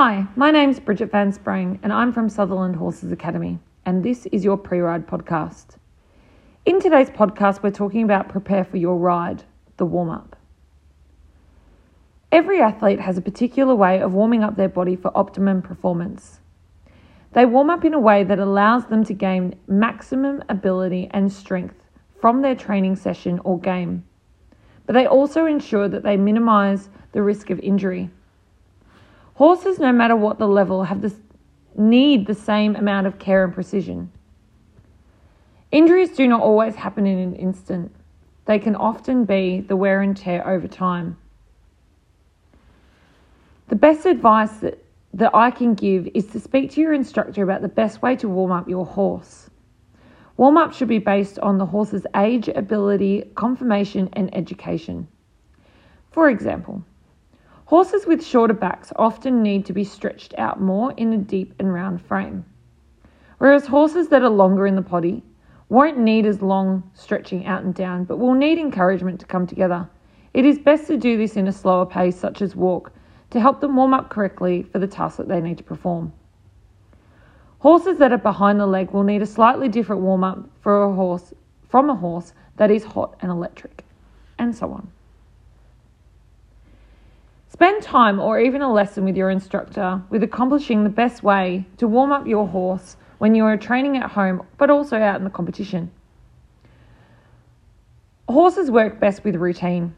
Hi, my name's Bridget Van Sprang, and I'm from Sutherland Horses Academy, and this is your pre ride podcast. In today's podcast, we're talking about prepare for your ride, the warm up. Every athlete has a particular way of warming up their body for optimum performance. They warm up in a way that allows them to gain maximum ability and strength from their training session or game, but they also ensure that they minimize the risk of injury. Horses, no matter what the level, have this, need the same amount of care and precision. Injuries do not always happen in an instant. They can often be the wear and tear over time. The best advice that, that I can give is to speak to your instructor about the best way to warm up your horse. Warm up should be based on the horse's age, ability, conformation, and education. For example, Horses with shorter backs often need to be stretched out more in a deep and round frame, whereas horses that are longer in the potty won't need as long stretching out and down but will need encouragement to come together. It is best to do this in a slower pace, such as walk, to help them warm up correctly for the task that they need to perform. Horses that are behind the leg will need a slightly different warm up for a horse from a horse that is hot and electric, and so on. Spend time or even a lesson with your instructor with accomplishing the best way to warm up your horse when you are training at home but also out in the competition. Horses work best with routine.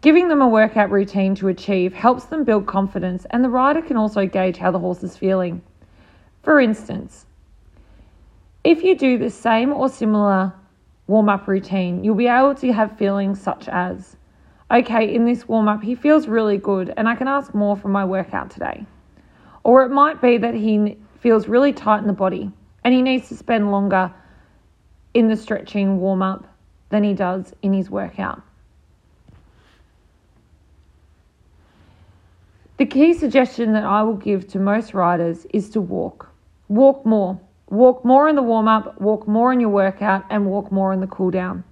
Giving them a workout routine to achieve helps them build confidence, and the rider can also gauge how the horse is feeling. For instance, if you do the same or similar warm up routine, you'll be able to have feelings such as okay, in this warm up, he feels really good and I can ask more from my workout today. Or it might be that he feels really tight in the body and he needs to spend longer in the stretching warm up than he does in his workout. The key suggestion that I will give to most riders is to walk. Walk more. Walk more in the warm up, walk more in your workout, and walk more in the cool down.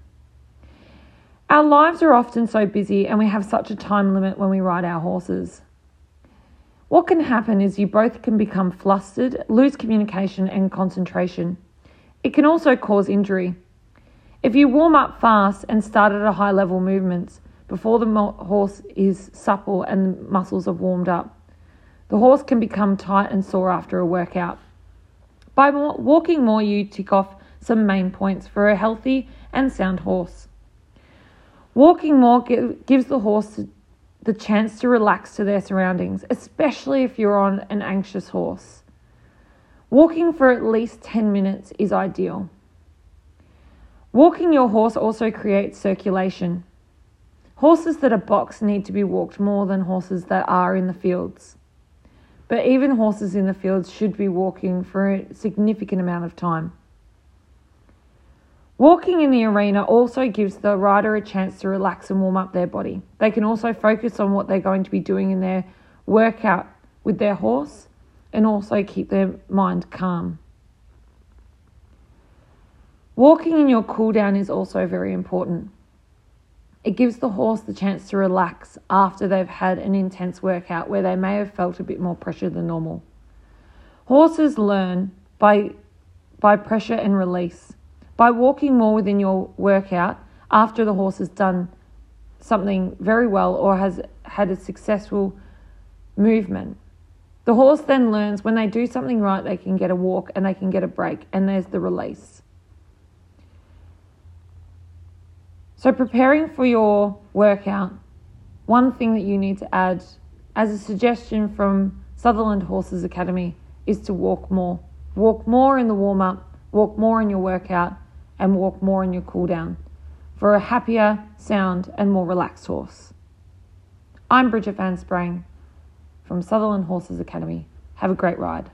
Our lives are often so busy and we have such a time limit when we ride our horses. What can happen is you both can become flustered, lose communication and concentration. It can also cause injury. If you warm up fast and start at a high level movements before the horse is supple and the muscles are warmed up, the horse can become tight and sore after a workout. By walking more, you tick off some main points for a healthy and sound horse. Walking more gives the horse the chance to relax to their surroundings, especially if you're on an anxious horse. Walking for at least 10 minutes is ideal. Walking your horse also creates circulation. Horses that are boxed need to be walked more than horses that are in the fields. But even horses in the fields should be walking for a significant amount of time. Walking in the arena also gives the rider a chance to relax and warm up their body. They can also focus on what they're going to be doing in their workout with their horse and also keep their mind calm. Walking in your cool down is also very important. It gives the horse the chance to relax after they've had an intense workout where they may have felt a bit more pressure than normal. Horses learn by, by pressure and release. By walking more within your workout after the horse has done something very well or has had a successful movement, the horse then learns when they do something right, they can get a walk and they can get a break, and there's the release. So, preparing for your workout, one thing that you need to add as a suggestion from Sutherland Horses Academy is to walk more. Walk more in the warm up, walk more in your workout, and walk more in your cool down for a happier, sound, and more relaxed horse. I'm Bridget Van Sprang from Sutherland Horses Academy. Have a great ride.